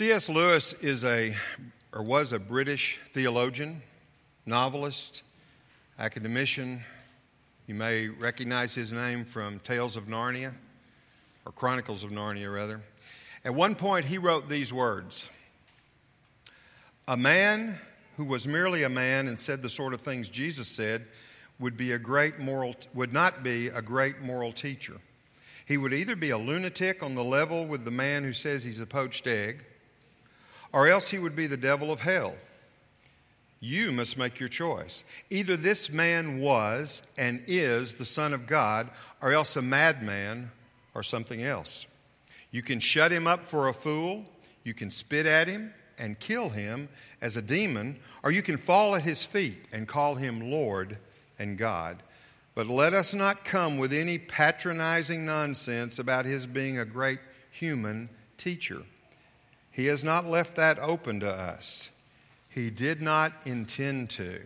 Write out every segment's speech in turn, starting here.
C.S. Lewis is a, or was a British theologian, novelist, academician. You may recognize his name from Tales of Narnia, or Chronicles of Narnia, rather. At one point, he wrote these words A man who was merely a man and said the sort of things Jesus said would, be a great moral, would not be a great moral teacher. He would either be a lunatic on the level with the man who says he's a poached egg or else he would be the devil of hell. You must make your choice. Either this man was and is the Son of God, or else a madman or something else. You can shut him up for a fool, you can spit at him and kill him as a demon, or you can fall at his feet and call him Lord and God. But let us not come with any patronizing nonsense about his being a great human teacher. He has not left that open to us. He did not intend to.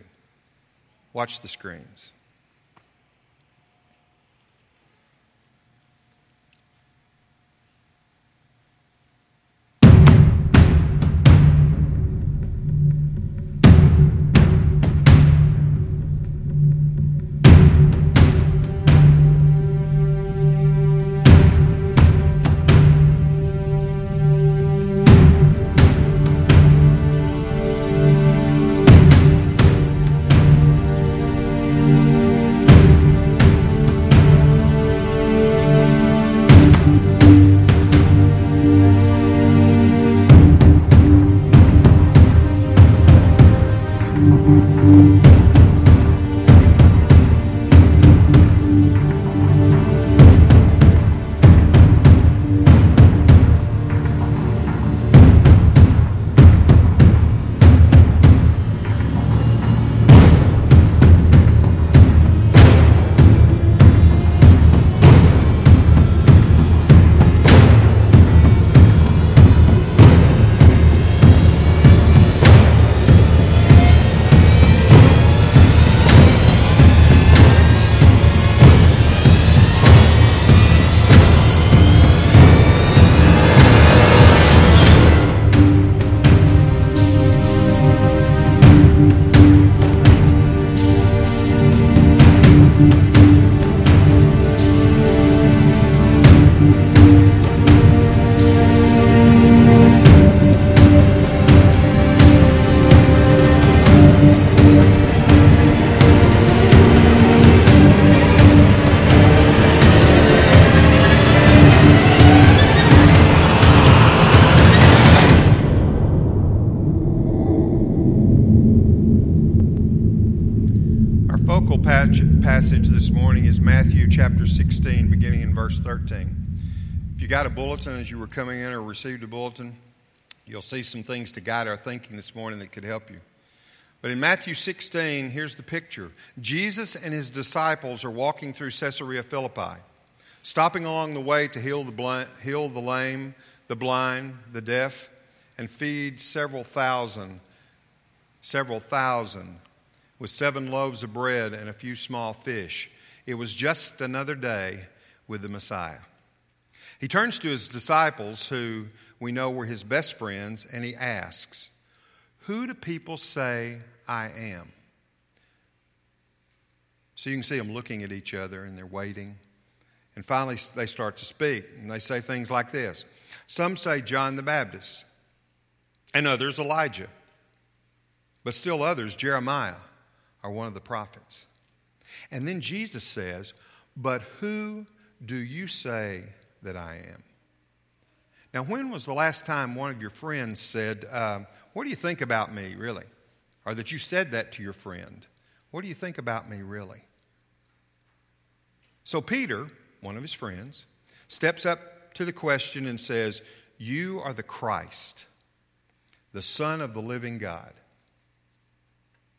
Watch the screens. You got a bulletin as you were coming in or received a bulletin, you'll see some things to guide our thinking this morning that could help you. But in Matthew 16, here's the picture Jesus and his disciples are walking through Caesarea Philippi, stopping along the way to heal the, heal the lame, the blind, the deaf, and feed several thousand, several thousand with seven loaves of bread and a few small fish. It was just another day with the Messiah. He turns to his disciples, who we know were his best friends, and he asks, Who do people say I am? So you can see them looking at each other and they're waiting. And finally, they start to speak, and they say things like this Some say John the Baptist, and others Elijah, but still others Jeremiah are one of the prophets. And then Jesus says, But who do you say that I am? Now, when was the last time one of your friends said, uh, What do you think about me, really? Or that you said that to your friend? What do you think about me, really? So, Peter, one of his friends, steps up to the question and says, You are the Christ, the Son of the living God.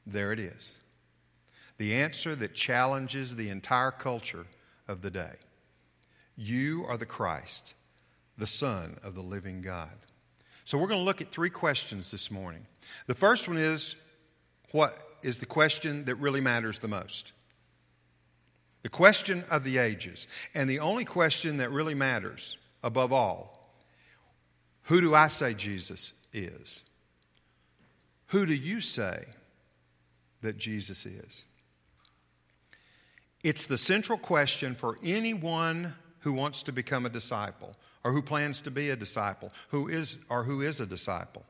There it is the answer that challenges the entire culture of the day. You are the Christ, the Son of the living God. So we're going to look at three questions this morning. The first one is what is the question that really matters the most? The question of the ages. And the only question that really matters above all Who do I say Jesus is? Who do you say that Jesus is? It's the central question for anyone who wants to become a disciple or who plans to be a disciple, who is or who is a disciple.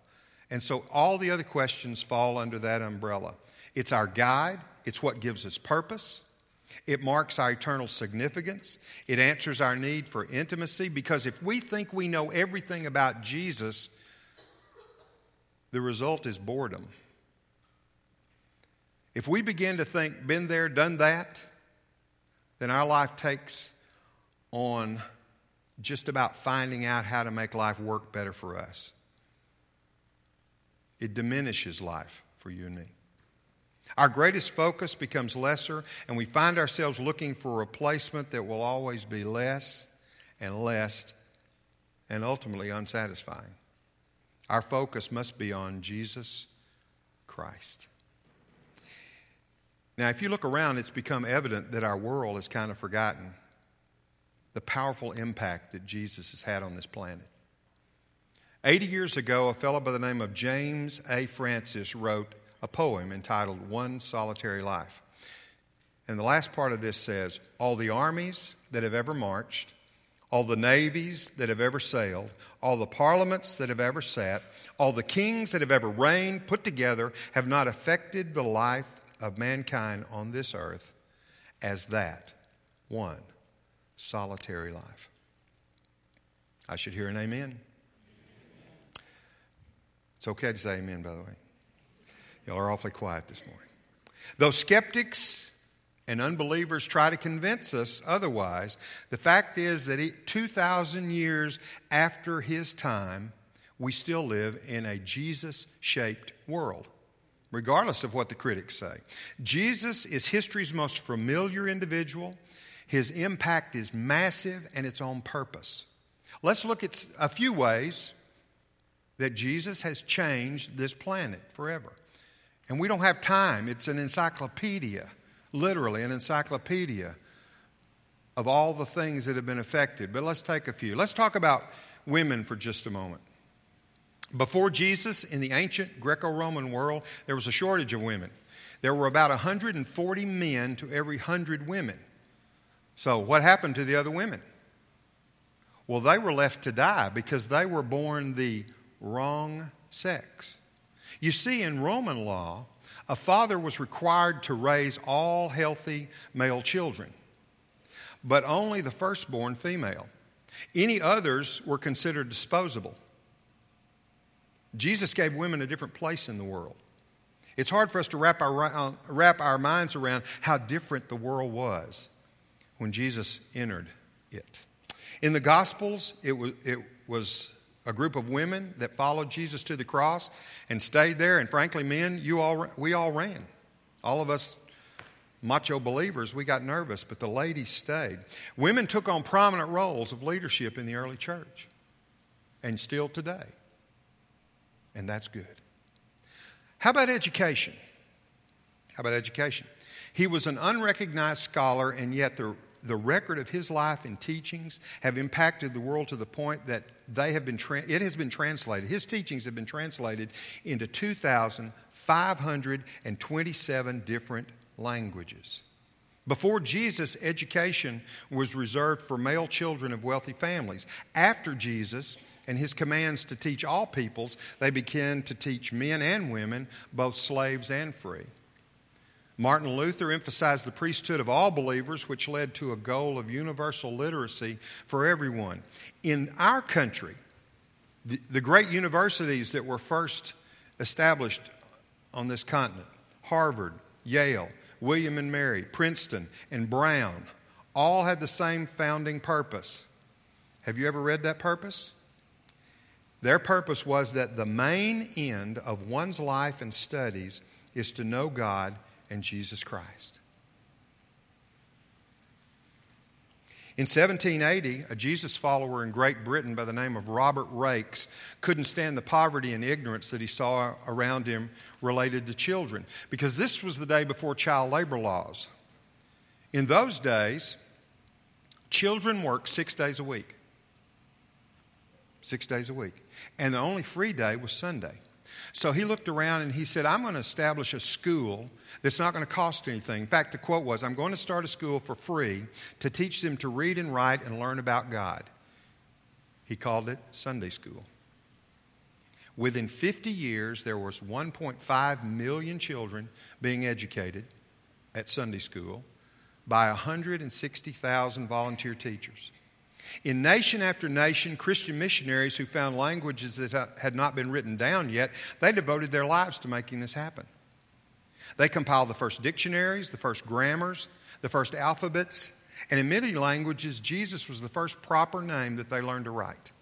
And so all the other questions fall under that umbrella. It's our guide, it's what gives us purpose. It marks our eternal significance. It answers our need for intimacy because if we think we know everything about Jesus, the result is boredom. If we begin to think, been there, done that, then our life takes on just about finding out how to make life work better for us. It diminishes life for you and me. Our greatest focus becomes lesser, and we find ourselves looking for a replacement that will always be less and less and ultimately unsatisfying. Our focus must be on Jesus Christ. Now, if you look around, it's become evident that our world is kind of forgotten the powerful impact that Jesus has had on this planet. 80 years ago, a fellow by the name of James A. Francis wrote a poem entitled One Solitary Life. And the last part of this says All the armies that have ever marched, all the navies that have ever sailed, all the parliaments that have ever sat, all the kings that have ever reigned put together have not affected the life of mankind on this earth as that one solitary life. I should hear an amen. It's okay to say amen, by the way. Y'all are awfully quiet this morning. Though skeptics and unbelievers try to convince us otherwise, the fact is that 2,000 years after his time, we still live in a Jesus shaped world, regardless of what the critics say. Jesus is history's most familiar individual. His impact is massive and it's on purpose. Let's look at a few ways that Jesus has changed this planet forever. And we don't have time. It's an encyclopedia, literally, an encyclopedia of all the things that have been affected. But let's take a few. Let's talk about women for just a moment. Before Jesus, in the ancient Greco Roman world, there was a shortage of women. There were about 140 men to every 100 women. So, what happened to the other women? Well, they were left to die because they were born the wrong sex. You see, in Roman law, a father was required to raise all healthy male children, but only the firstborn female. Any others were considered disposable. Jesus gave women a different place in the world. It's hard for us to wrap our, uh, wrap our minds around how different the world was when Jesus entered it. In the Gospels, it was, it was a group of women that followed Jesus to the cross and stayed there. And frankly, men, you all, we all ran. All of us macho believers, we got nervous, but the ladies stayed. Women took on prominent roles of leadership in the early church and still today. And that's good. How about education? How about education? He was an unrecognized scholar, and yet the the record of his life and teachings have impacted the world to the point that they have been tra- it has been translated. His teachings have been translated into 2,527 different languages. Before Jesus, education was reserved for male children of wealthy families. After Jesus and his commands to teach all peoples, they began to teach men and women, both slaves and free. Martin Luther emphasized the priesthood of all believers, which led to a goal of universal literacy for everyone. In our country, the, the great universities that were first established on this continent Harvard, Yale, William and Mary, Princeton, and Brown all had the same founding purpose. Have you ever read that purpose? Their purpose was that the main end of one's life and studies is to know God and Jesus Christ. In 1780, a Jesus follower in Great Britain by the name of Robert Raikes couldn't stand the poverty and ignorance that he saw around him related to children because this was the day before child labor laws. In those days, children worked six days a week. Six days a week. and the only free day was Sunday. So he looked around and he said, I'm going to establish a school that's not going to cost anything. In fact, the quote was, I'm going to start a school for free to teach them to read and write and learn about God. He called it Sunday School. Within 50 years, there was 1.5 million children being educated at Sunday school by 160,000 volunteer teachers. In nation after nation, Christian missionaries who found languages that had not been written down yet, they devoted their lives to making this happen. They compiled the first dictionaries, the first grammars, the first alphabets, and in many languages, Jesus was the first proper name that they learned to write.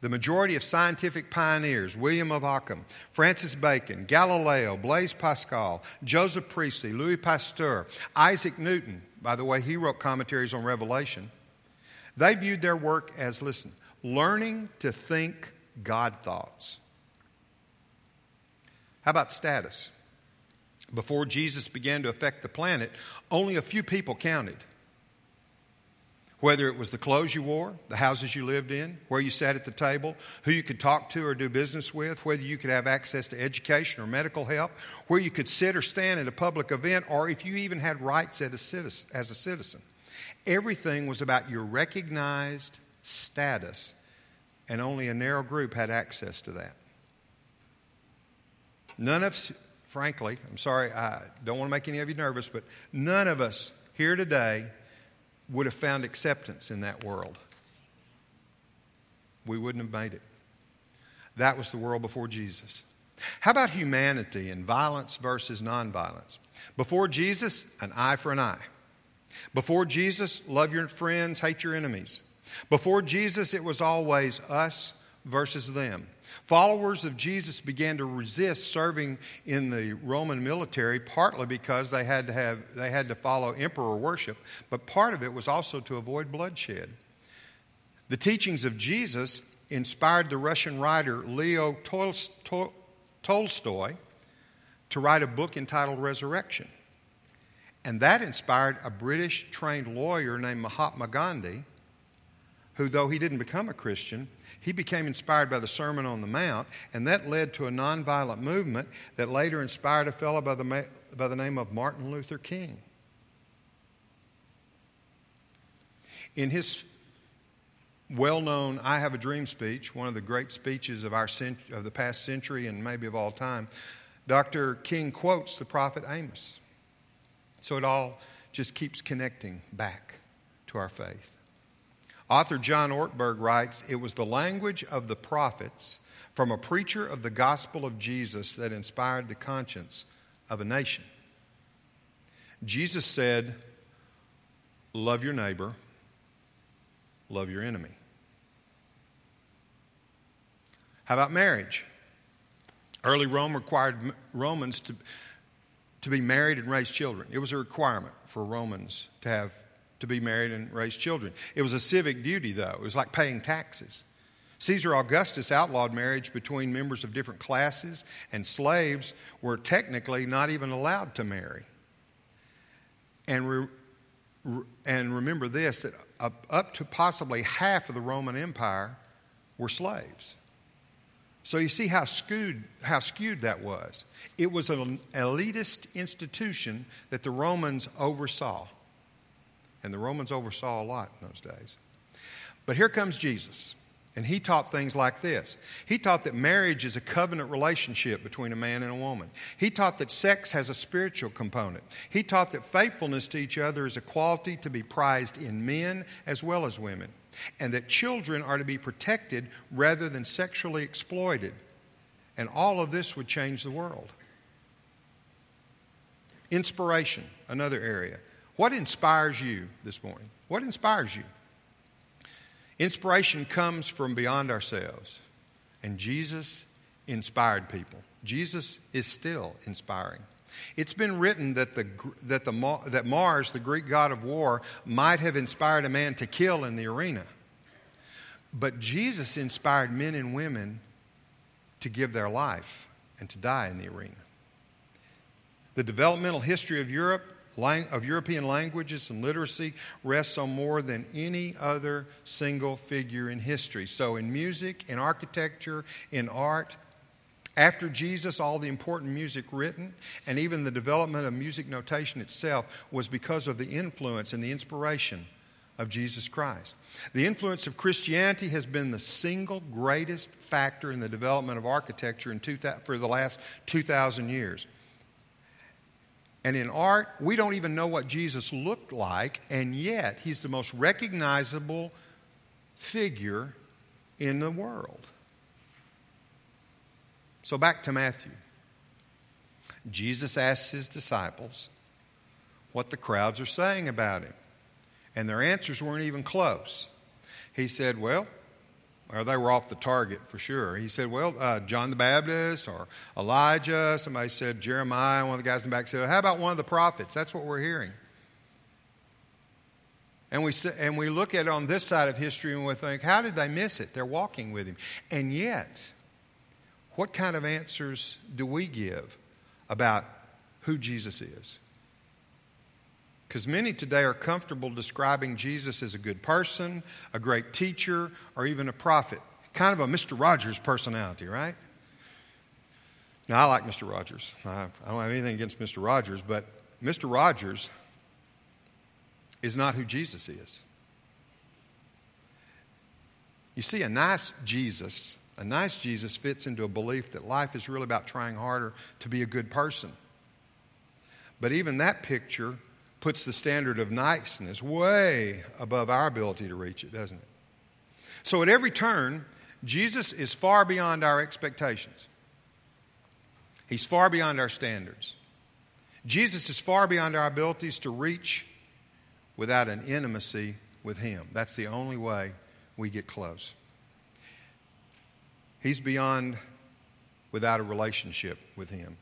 The majority of scientific pioneers, William of Ockham, Francis Bacon, Galileo, Blaise Pascal, Joseph Priestley, Louis Pasteur, Isaac Newton, by the way, he wrote commentaries on Revelation, they viewed their work as, listen, learning to think God thoughts. How about status? Before Jesus began to affect the planet, only a few people counted. Whether it was the clothes you wore, the houses you lived in, where you sat at the table, who you could talk to or do business with, whether you could have access to education or medical help, where you could sit or stand at a public event, or if you even had rights as a citizen. Everything was about your recognized status, and only a narrow group had access to that. None of, frankly, I'm sorry, I don't want to make any of you nervous, but none of us here today would have found acceptance in that world. We wouldn't have made it. That was the world before Jesus. How about humanity and violence versus nonviolence? Before Jesus, an eye for an eye. Before Jesus, love your friends, hate your enemies. Before Jesus, it was always us versus them. Followers of Jesus began to resist serving in the Roman military partly because they had to have they had to follow emperor worship, but part of it was also to avoid bloodshed. The teachings of Jesus inspired the Russian writer Leo Tolstoy to write a book entitled Resurrection. And that inspired a British trained lawyer named Mahatma Gandhi, who, though he didn't become a Christian, he became inspired by the Sermon on the Mount, and that led to a nonviolent movement that later inspired a fellow by the, by the name of Martin Luther King. In his well known I Have a Dream speech, one of the great speeches of, our of the past century and maybe of all time, Dr. King quotes the prophet Amos. So it all just keeps connecting back to our faith. Author John Ortberg writes It was the language of the prophets from a preacher of the gospel of Jesus that inspired the conscience of a nation. Jesus said, Love your neighbor, love your enemy. How about marriage? Early Rome required Romans to, to be married and raise children. It was a requirement for Romans to have to be married and raise children. It was a civic duty, though. It was like paying taxes. Caesar Augustus outlawed marriage between members of different classes, and slaves were technically not even allowed to marry. And, re, re, and remember this that up, up to possibly half of the Roman Empire were slaves. So you see how skewed, how skewed that was. It was an elitist institution that the Romans oversaw. And the Romans oversaw a lot in those days. But here comes Jesus. And he taught things like this. He taught that marriage is a covenant relationship between a man and a woman. He taught that sex has a spiritual component. He taught that faithfulness to each other is a quality to be prized in men as well as women. And that children are to be protected rather than sexually exploited. And all of this would change the world. Inspiration, another area. What inspires you this morning? What inspires you? Inspiration comes from beyond ourselves, and Jesus inspired people. Jesus is still inspiring. It's been written that, the, that, the, that Mars, the Greek god of war, might have inspired a man to kill in the arena. But Jesus inspired men and women to give their life and to die in the arena. The developmental history of Europe of European languages and literacy rests on more than any other single figure in history. So, in music, in architecture, in art, after Jesus, all the important music written and even the development of music notation itself was because of the influence and the inspiration of Jesus Christ. The influence of Christianity has been the single greatest factor in the development of architecture two, for the last 2,000 years. And in art, we don't even know what Jesus looked like, and yet he's the most recognizable figure in the world. So back to Matthew. Jesus asks his disciples what the crowds are saying about him and their answers weren't even close. He said, Well, or they were off the target for sure. He said, Well, uh, John the Baptist or Elijah. Somebody said Jeremiah. One of the guys in the back said, How about one of the prophets? That's what we're hearing. And we, and we look at it on this side of history and we think, How did they miss it? They're walking with him. And yet, what kind of answers do we give about who Jesus is? Because many today are comfortable describing Jesus as a good person, a great teacher, or even a prophet. Kind of a Mr. Rogers personality, right? Now, I like Mr. Rogers. I, don't have anything against Mr. Rogers, but Mr. Rogers is not who Jesus is. You see, a nice Jesus, a nice Jesus fits into a belief that life is really about trying harder to be a good person. But even that picture puts the standard of niceness way above our ability to reach it, doesn't it? So at every turn, Jesus is far beyond our expectations. He's far beyond our standards. Jesus is far beyond our abilities to reach without an intimacy with Him. That's the only way we get close. He's beyond without a relationship with Him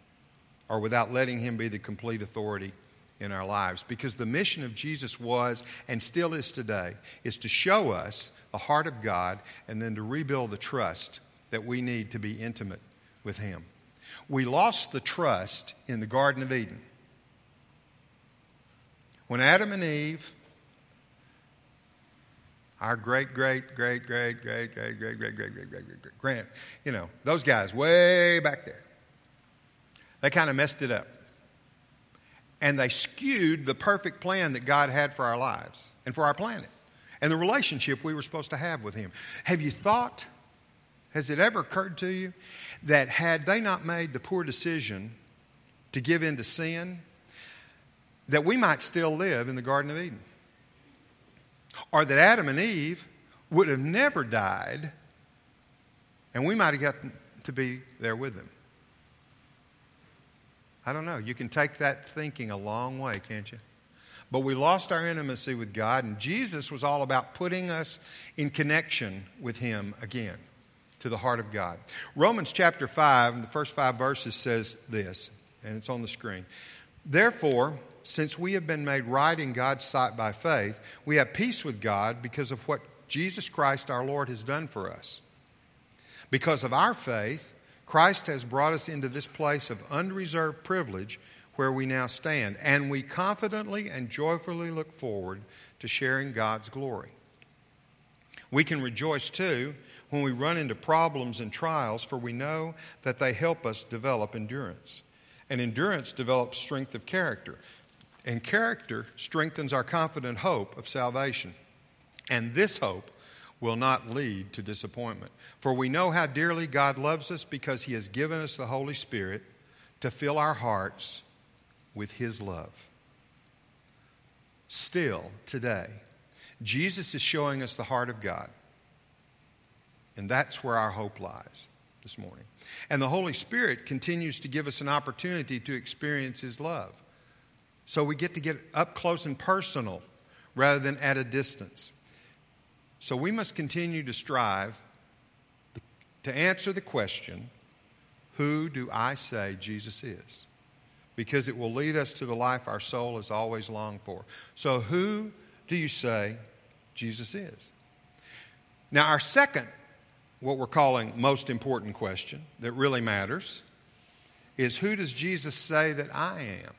or without letting Him be the complete authority in our lives because the mission of Jesus was and still is today is to show us the heart of God and then to rebuild the trust that we need to be intimate with Him. We lost the trust in the Garden of Eden. When Adam and Eve, our great, great, great, great, great, great, great, great, great, great, great, great, great, grand, you know, those guys way back there, they kind of messed it up and they skewed the perfect plan that God had for our lives and for our planet and the relationship we were supposed to have with Him. Have you thought, has it ever occurred to you that had they not made the poor decision to give in to sin, that we might still live in the Garden of Eden? Or that Adam and Eve would have never died and we might have gotten to be there with them? I don't know. You can take that thinking a long way, can't you? But we lost our intimacy with God, and Jesus was all about putting us in connection with Him again to the heart of God. Romans chapter 5, and the first five verses says this, and it's on the screen. Therefore, since we have been made right in God's sight by faith, we have peace with God because of what Jesus Christ our Lord has done for us. Because of our faith, Christ has brought us into this place of unreserved privilege where we now stand, and we confidently and joyfully look forward to sharing God's glory. We can rejoice too when we run into problems and trials, for we know that they help us develop endurance. And endurance develops strength of character. And character strengthens our confident hope of salvation. And this hope will not lead to disappointment. For we know how dearly God loves us because He has given us the Holy Spirit to fill our hearts with His love. Still, today, Jesus is showing us the heart of God. And that's where our hope lies this morning. And the Holy Spirit continues to give us an opportunity to experience His love. So we get to get up close and personal rather than at a distance. So we must continue to strive to answer the question who do I say Jesus is? Because it will lead us to the life our soul has always longed for. So, who do you say Jesus is? Now, our second, what we're calling most important question that really matters is who does Jesus say that I am?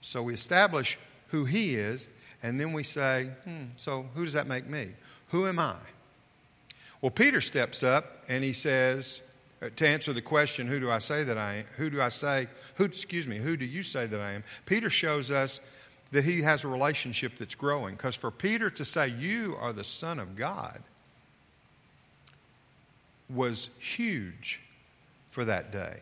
So we establish who He is, and then we say, hmm, so who does that make me? Who am I? Well, Peter steps up and he says, uh, to answer the question, who do I say that I am? Who do I say, who, excuse me, who do you say that I am? Peter shows us that he has a relationship that's growing. Because for Peter to say, you are the Son of God, was huge for that day.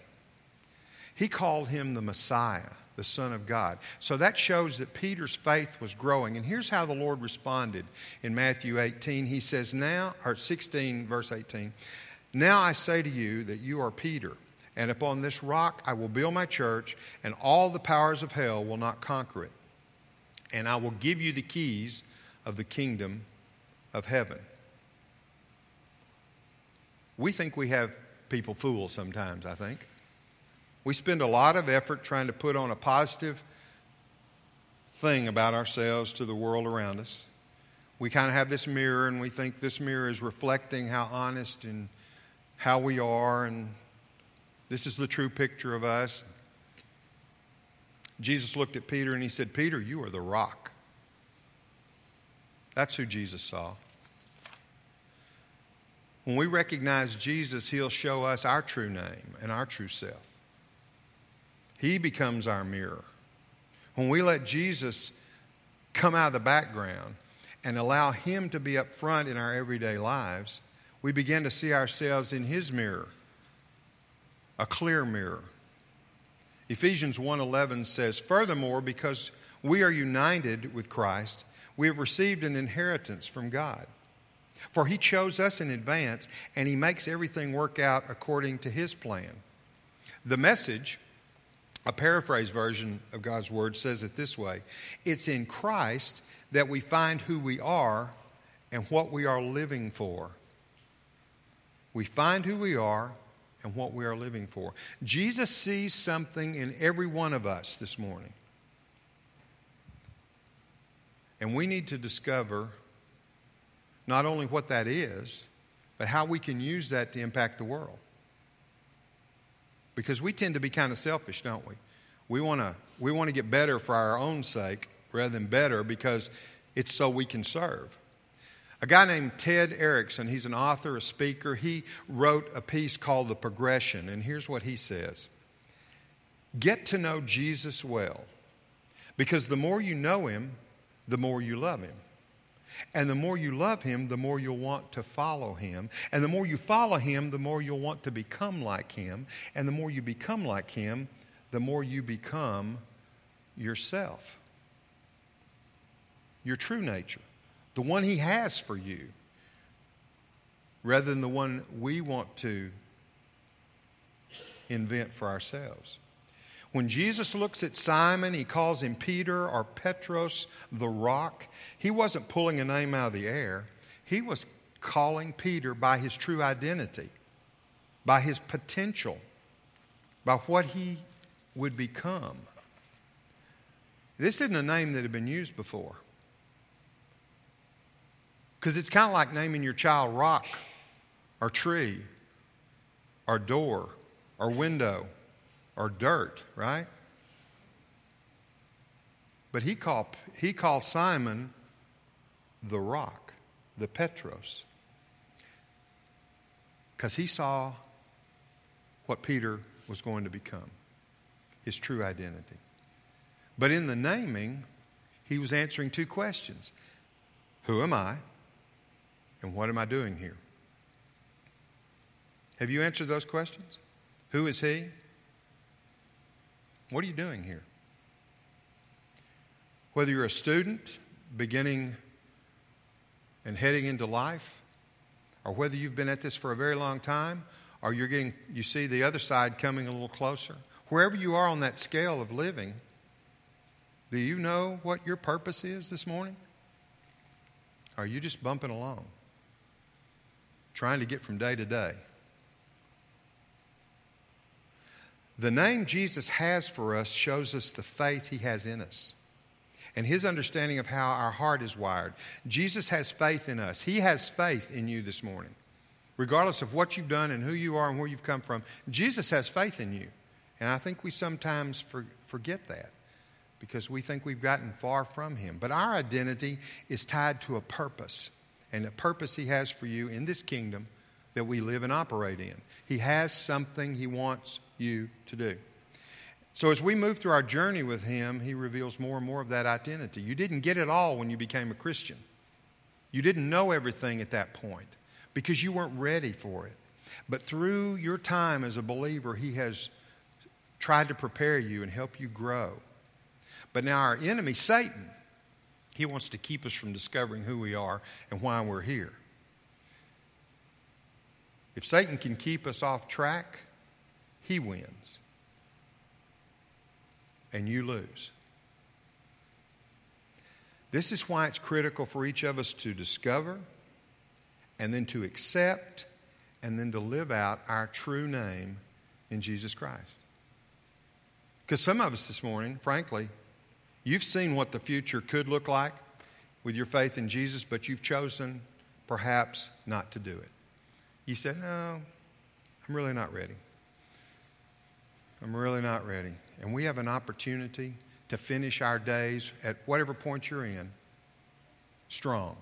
He called him the Messiah, the Son of God. So that shows that Peter's faith was growing. And here's how the Lord responded in Matthew 18. He says, Now, or 16, verse 18, Now I say to you that you are Peter, and upon this rock I will build my church, and all the powers of hell will not conquer it. And I will give you the keys of the kingdom of heaven. We think we have people fooled sometimes, I think. We spend a lot of effort trying to put on a positive thing about ourselves to the world around us. We kind of have this mirror, and we think this mirror is reflecting how honest and how we are, and this is the true picture of us. Jesus looked at Peter and he said, Peter, you are the rock. That's who Jesus saw. When we recognize Jesus, he'll show us our true name and our true self. He becomes our mirror. When we let Jesus come out of the background and allow Him to be up front in our everyday lives, we begin to see ourselves in His mirror, a clear mirror. Ephesians 1:11 says, "Furthermore, because we are united with Christ, we have received an inheritance from God. For he chose us in advance, and he makes everything work out according to his plan." The message a paraphrase version of God's word says it this way It's in Christ that we find who we are and what we are living for. We find who we are and what we are living for. Jesus sees something in every one of us this morning. And we need to discover not only what that is, but how we can use that to impact the world. Because we tend to be kind of selfish, don't we? We want to we want to get better for our own sake rather than better because it's so we can serve. A guy named Ted Erickson, he's an author, a speaker, he wrote a piece called The Progression, and here's what he says Get to know Jesus well, because the more you know him, the more you love him. And the more you love him, the more you'll want to follow him. And the more you follow him, the more you'll want to become like him. And the more you become like him, the more you become yourself. Your true nature, the one he has for you, rather than the one we want to invent for ourselves. When Jesus looks at Simon, he calls him Peter or Petros, the rock. He wasn't pulling a name out of the air, he was calling Peter by his true identity, by his potential, by what he would become. This isn't a name that had been used before. Because it's kind of like naming your child rock or tree or door or window or dirt, right? But he called, he called Simon the rock, the Petros, because he saw what Peter was going to become, his true identity. But in the naming, he was answering two questions Who am I? And what am I doing here? Have you answered those questions? Who is he? What are you doing here? Whether you're a student beginning and heading into life, or whether you've been at this for a very long time, or you're getting, you see the other side coming a little closer, wherever you are on that scale of living, do you know what your purpose is this morning? are you just bumping along, trying to get from day to day? The name Jesus has for us shows us the faith he has in us and his understanding of how our heart is wired. Jesus has faith in us. He has faith in you this morning. Regardless of what you've done and who you are and where you've come from, Jesus has faith in you. And I think we sometimes for, forget that. because we think we've gotten far from Him. But our identity is tied to a purpose, and the purpose He has for you in this kingdom that we live and operate in. He has something He wants you to do. So, as we move through our journey with Him, He reveals more and more of that identity. You didn't get it all when you became a Christian, you didn't know everything at that point because you weren't ready for it. But through your time as a believer, He has tried to prepare you and help you grow. But now, our enemy, Satan, he wants to keep us from discovering who we are and why we're here. If Satan can keep us off track, he wins. And you lose. This is why it's critical for each of us to discover and then to accept and then to live out our true name in Jesus Christ. Because some of us this morning, frankly, you've seen what the future could look like with your faith in Jesus, but you've chosen perhaps not to do it. You said, No, I'm really not ready. I'm really not ready. And we have an opportunity to finish our days at whatever point you're in strong,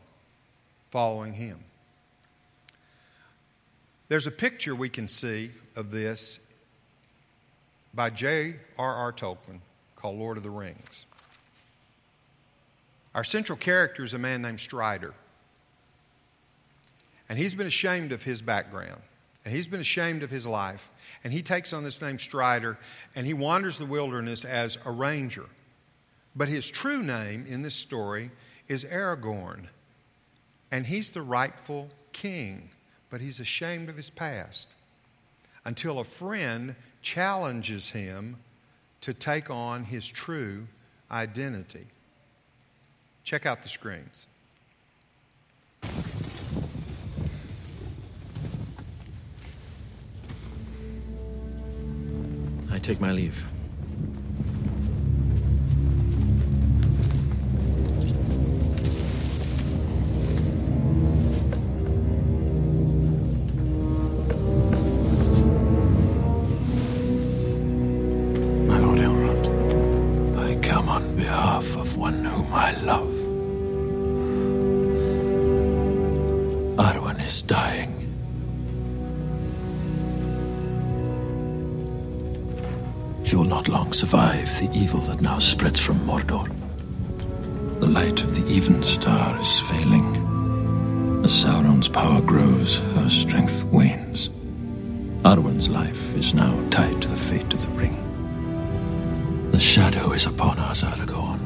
following Him. There's a picture we can see of this by J.R.R. Tolkien called Lord of the Rings. Our central character is a man named Strider. And he's been ashamed of his background. And he's been ashamed of his life. And he takes on this name Strider and he wanders the wilderness as a ranger. But his true name in this story is Aragorn. And he's the rightful king, but he's ashamed of his past until a friend challenges him to take on his true identity. Check out the screens. I take my leave. My She will not long survive the evil that now spreads from Mordor. The light of the Evenstar is failing. As Sauron's power grows, her strength wanes. Arwen's life is now tied to the fate of the ring. The shadow is upon us, Aragorn.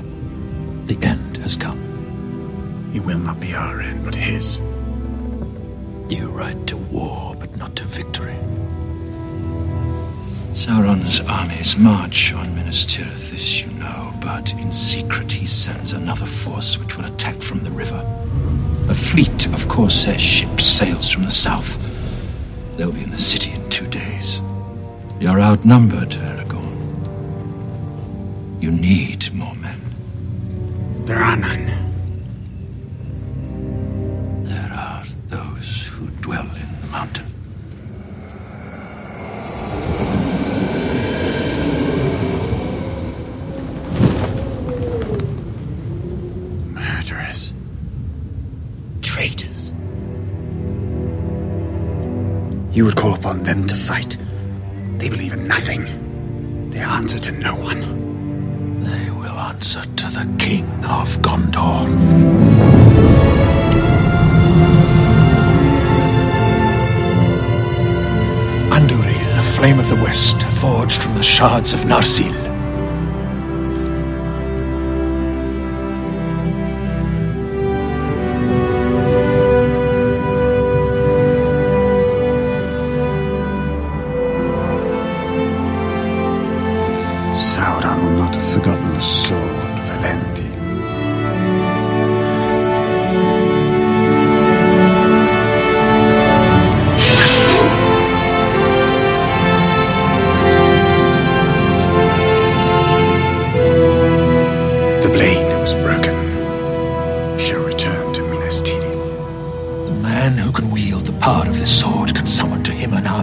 The end has come. It will not be our end, but his. You ride to war, but not to victory. Sauron's armies march on Minas Tirith, this you know, but in secret he sends another force which will attack from the river. A fleet of Corsair ships sails from the south. They'll be in the city in two days. You're outnumbered, Aragorn. You need more men. There are none. You would call upon them to fight. They believe in nothing. They answer to no one. They will answer to the King of Gondor. Andúril, a flame of the west, forged from the shards of Narsil.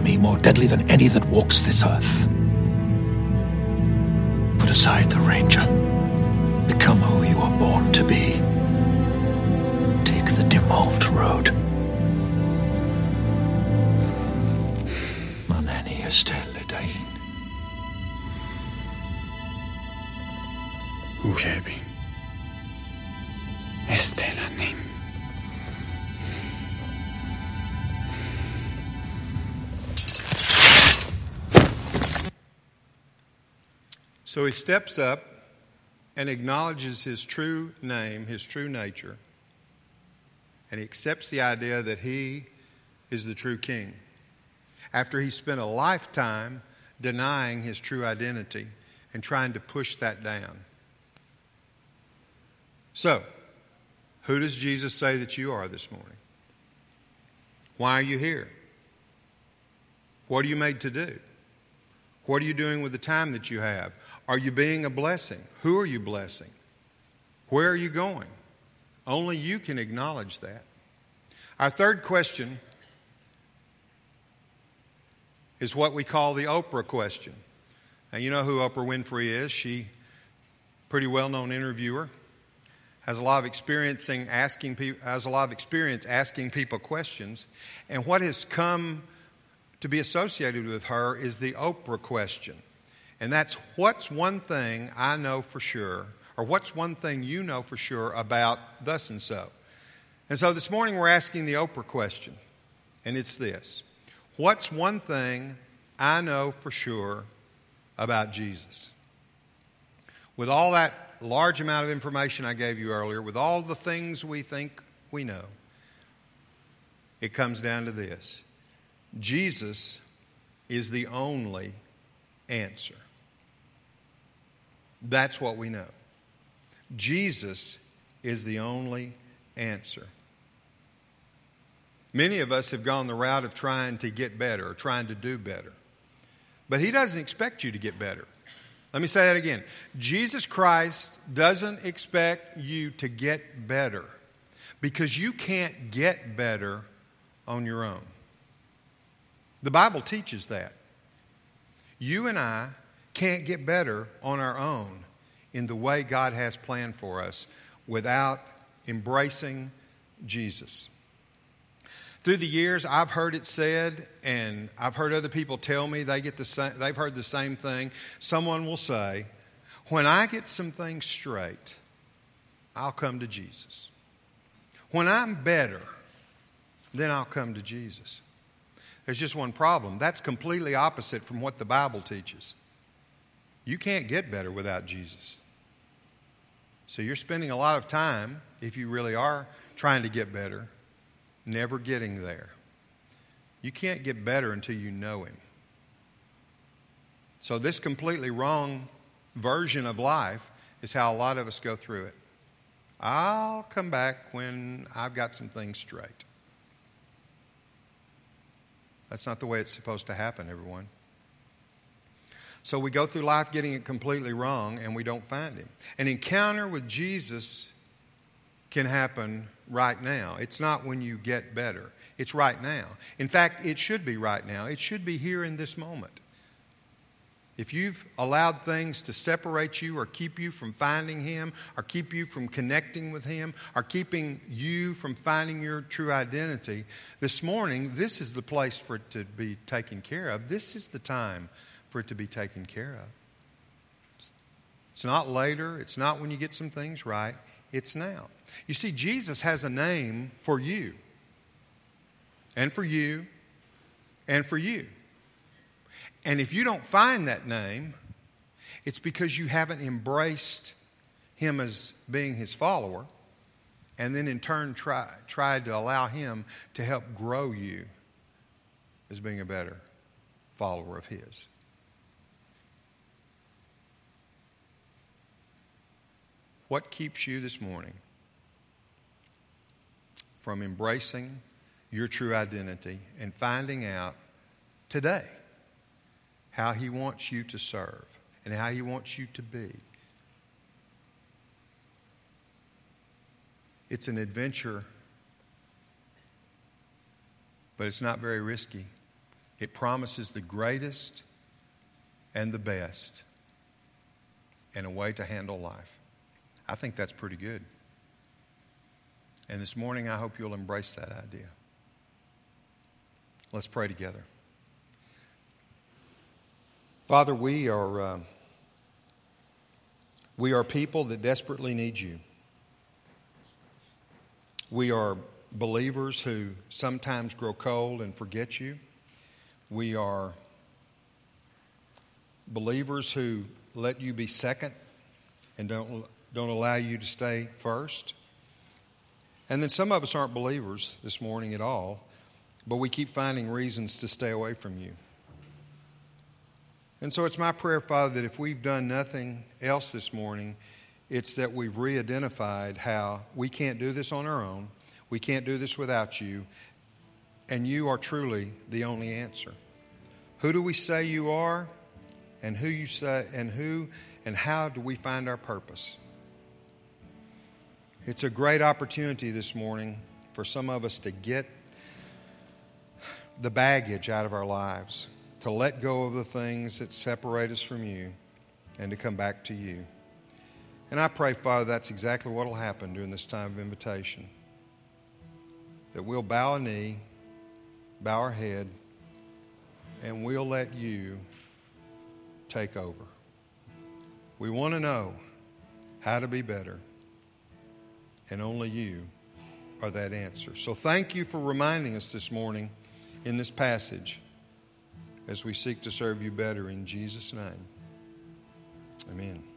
Army more deadly than any that walks this earth. Put aside the ranger. Become who you are born to be. Take the Dimholt road. Maneni estelle dahin. Uhebi. Estela nim. So he steps up and acknowledges his true name, his true nature, and he accepts the idea that he is the true king. After he spent a lifetime denying his true identity and trying to push that down. So, who does Jesus say that you are this morning? Why are you here? What are you made to do? What are you doing with the time that you have? Are you being a blessing? Who are you blessing? Where are you going? Only you can acknowledge that. Our third question is what we call the Oprah question. And you know who Oprah Winfrey is. She pretty well-known interviewer, has a lot of experiencing asking people has a lot of experience asking people questions. And what has come to be associated with her is the Oprah question. And that's what's one thing I know for sure, or what's one thing you know for sure about thus and so. And so this morning we're asking the Oprah question, and it's this What's one thing I know for sure about Jesus? With all that large amount of information I gave you earlier, with all the things we think we know, it comes down to this Jesus is the only answer. That's what we know. Jesus is the only answer. Many of us have gone the route of trying to get better or trying to do better. But He doesn't expect you to get better. Let me say that again. Jesus Christ doesn't expect you to get better because you can't get better on your own. The Bible teaches that. You and I can't get better on our own in the way God has planned for us without embracing Jesus. Through the years, I've heard it said, and I've heard other people tell me they get the same, they've heard the same thing. Someone will say, When I get some things straight, I'll come to Jesus. When I'm better, then I'll come to Jesus. There's just one problem. That's completely opposite from what the Bible teaches. You can't get better without Jesus. So you're spending a lot of time, if you really are trying to get better, never getting there. You can't get better until you know Him. So, this completely wrong version of life is how a lot of us go through it. I'll come back when I've got some things straight. That's not the way it's supposed to happen, everyone. So we go through life getting it completely wrong and we don't find him. An encounter with Jesus can happen right now. It's not when you get better, it's right now. In fact, it should be right now, it should be here in this moment. If you've allowed things to separate you or keep you from finding Him, or keep you from connecting with Him, or keeping you from finding your true identity, this morning, this is the place for it to be taken care of. This is the time for it to be taken care of. It's not later, it's not when you get some things right, it's now. You see, Jesus has a name for you, and for you, and for you. And if you don't find that name, it's because you haven't embraced him as being his follower, and then in turn try, tried to allow him to help grow you as being a better follower of his. What keeps you this morning from embracing your true identity and finding out today how He wants you to serve and how He wants you to be? It's an adventure, but it's not very risky. It promises the greatest and the best and a way to handle life. I think that's pretty good. And this morning, I hope you'll embrace that idea. Let's pray together. Father, we are, uh, we are people that desperately need you. We are believers who sometimes grow cold and forget you. We are believers who let you be second and don't, don't allow you to stay first. And then some of us aren't believers this morning at all, but we keep finding reasons to stay away from you. And so it's my prayer, Father, that if we've done nothing else this morning, it's that we've re identified how we can't do this on our own, we can't do this without you, and you are truly the only answer. Who do we say you are? And who you say and who and how do we find our purpose? It's a great opportunity this morning for some of us to get the baggage out of our lives, to let go of the things that separate us from you, and to come back to you. And I pray, Father, that's exactly what will happen during this time of invitation. That we'll bow a knee, bow our head, and we'll let you take over. We want to know how to be better, and only you are that answer. So thank you for reminding us this morning in this passage as we seek to serve you better in Jesus' name. Amen.